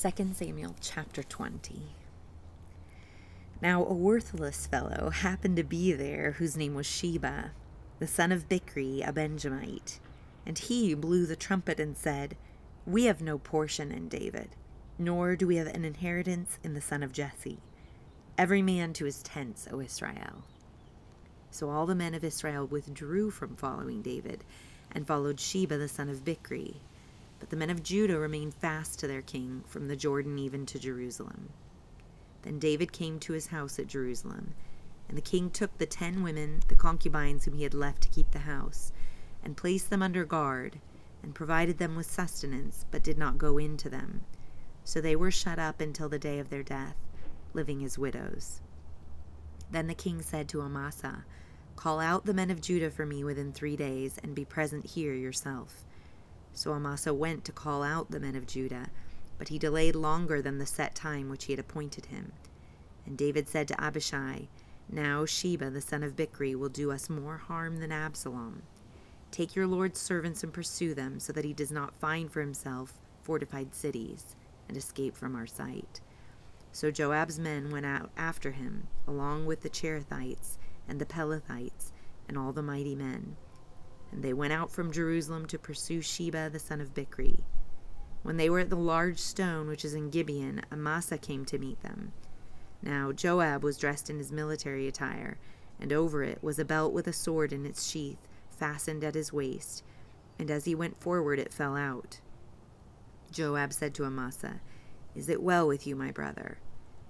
2 Samuel chapter 20. Now a worthless fellow happened to be there whose name was Sheba, the son of Bichri, a Benjamite. And he blew the trumpet and said, We have no portion in David, nor do we have an inheritance in the son of Jesse. Every man to his tents, O Israel. So all the men of Israel withdrew from following David and followed Sheba the son of Bichri but the men of Judah remained fast to their king from the Jordan even to Jerusalem. Then David came to his house at Jerusalem, and the king took the ten women, the concubines whom he had left to keep the house, and placed them under guard, and provided them with sustenance, but did not go in to them. So they were shut up until the day of their death, living as widows. Then the king said to Amasa, Call out the men of Judah for me within three days, and be present here yourself. So Amasa went to call out the men of Judah, but he delayed longer than the set time which he had appointed him. And David said to Abishai, Now Sheba the son of Bichri will do us more harm than Absalom. Take your Lord's servants and pursue them, so that he does not find for himself fortified cities and escape from our sight. So Joab's men went out after him, along with the Cherethites and the Pelethites and all the mighty men. And they went out from Jerusalem to pursue Sheba the son of Bichri. When they were at the large stone which is in Gibeon, Amasa came to meet them. Now Joab was dressed in his military attire, and over it was a belt with a sword in its sheath fastened at his waist, and as he went forward it fell out. Joab said to Amasa, Is it well with you, my brother?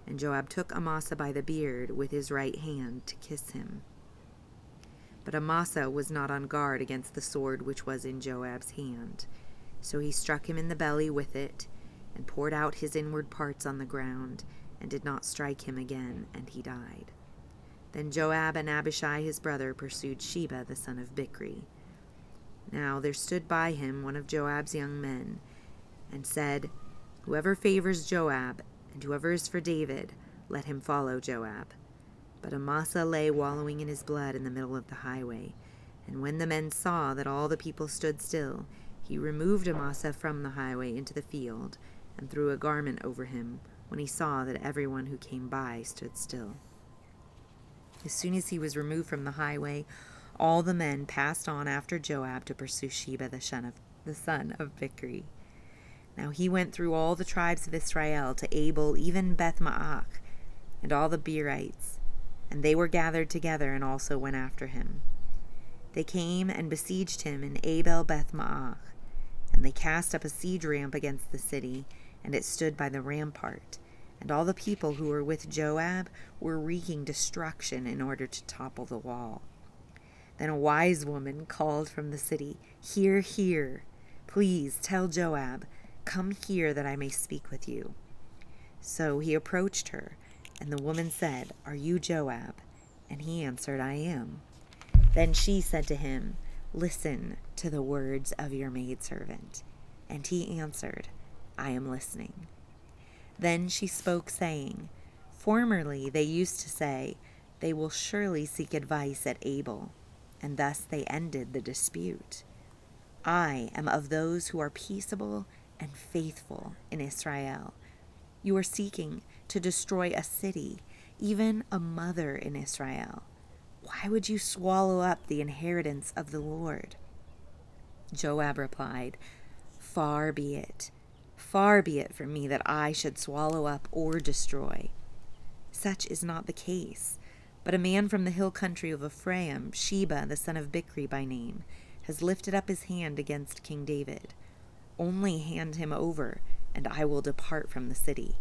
And Joab took Amasa by the beard with his right hand to kiss him. But Amasa was not on guard against the sword which was in Joab's hand. So he struck him in the belly with it, and poured out his inward parts on the ground, and did not strike him again, and he died. Then Joab and Abishai his brother pursued Sheba the son of Bichri. Now there stood by him one of Joab's young men, and said, Whoever favors Joab, and whoever is for David, let him follow Joab. But Amasa lay wallowing in his blood in the middle of the highway. And when the men saw that all the people stood still, he removed Amasa from the highway into the field, and threw a garment over him, when he saw that everyone who came by stood still. As soon as he was removed from the highway, all the men passed on after Joab to pursue Sheba the son of, the son of Bichri. Now he went through all the tribes of Israel to Abel, even Beth Maacah, and all the Berites, and they were gathered together and also went after him. They came and besieged him in Abel Beth Maacah, and they cast up a siege ramp against the city, and it stood by the rampart. And all the people who were with Joab were wreaking destruction in order to topple the wall. Then a wise woman called from the city, Hear, hear! Please tell Joab, Come here that I may speak with you. So he approached her and the woman said, Are you Joab? And he answered, I am. Then she said to him, Listen to the words of your maidservant. And he answered, I am listening. Then she spoke, saying, Formerly they used to say, They will surely seek advice at Abel, and thus they ended the dispute. I am of those who are peaceable and faithful in Israel. You are seeking to destroy a city, even a mother in Israel. Why would you swallow up the inheritance of the Lord? Joab replied, Far be it, far be it from me that I should swallow up or destroy. Such is not the case, but a man from the hill country of Ephraim, Sheba the son of Bichri by name, has lifted up his hand against King David. Only hand him over, and I will depart from the city.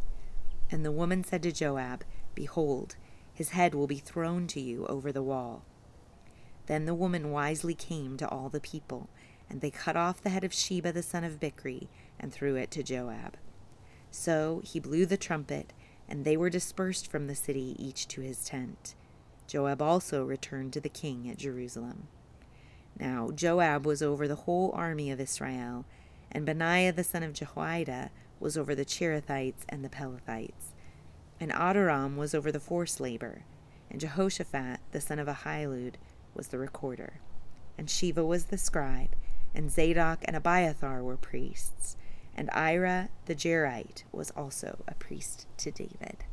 And the woman said to Joab, Behold, his head will be thrown to you over the wall. Then the woman wisely came to all the people, and they cut off the head of Sheba the son of Bichri, and threw it to Joab. So he blew the trumpet, and they were dispersed from the city, each to his tent. Joab also returned to the king at Jerusalem. Now Joab was over the whole army of Israel, and Benaiah the son of Jehoiada was over the Cherethites and the Pelethites. And Adoram was over the forced labor, and Jehoshaphat the son of Ahilud was the recorder. And Sheva was the scribe, and Zadok and Abiathar were priests, and Ira the Jairite was also a priest to David.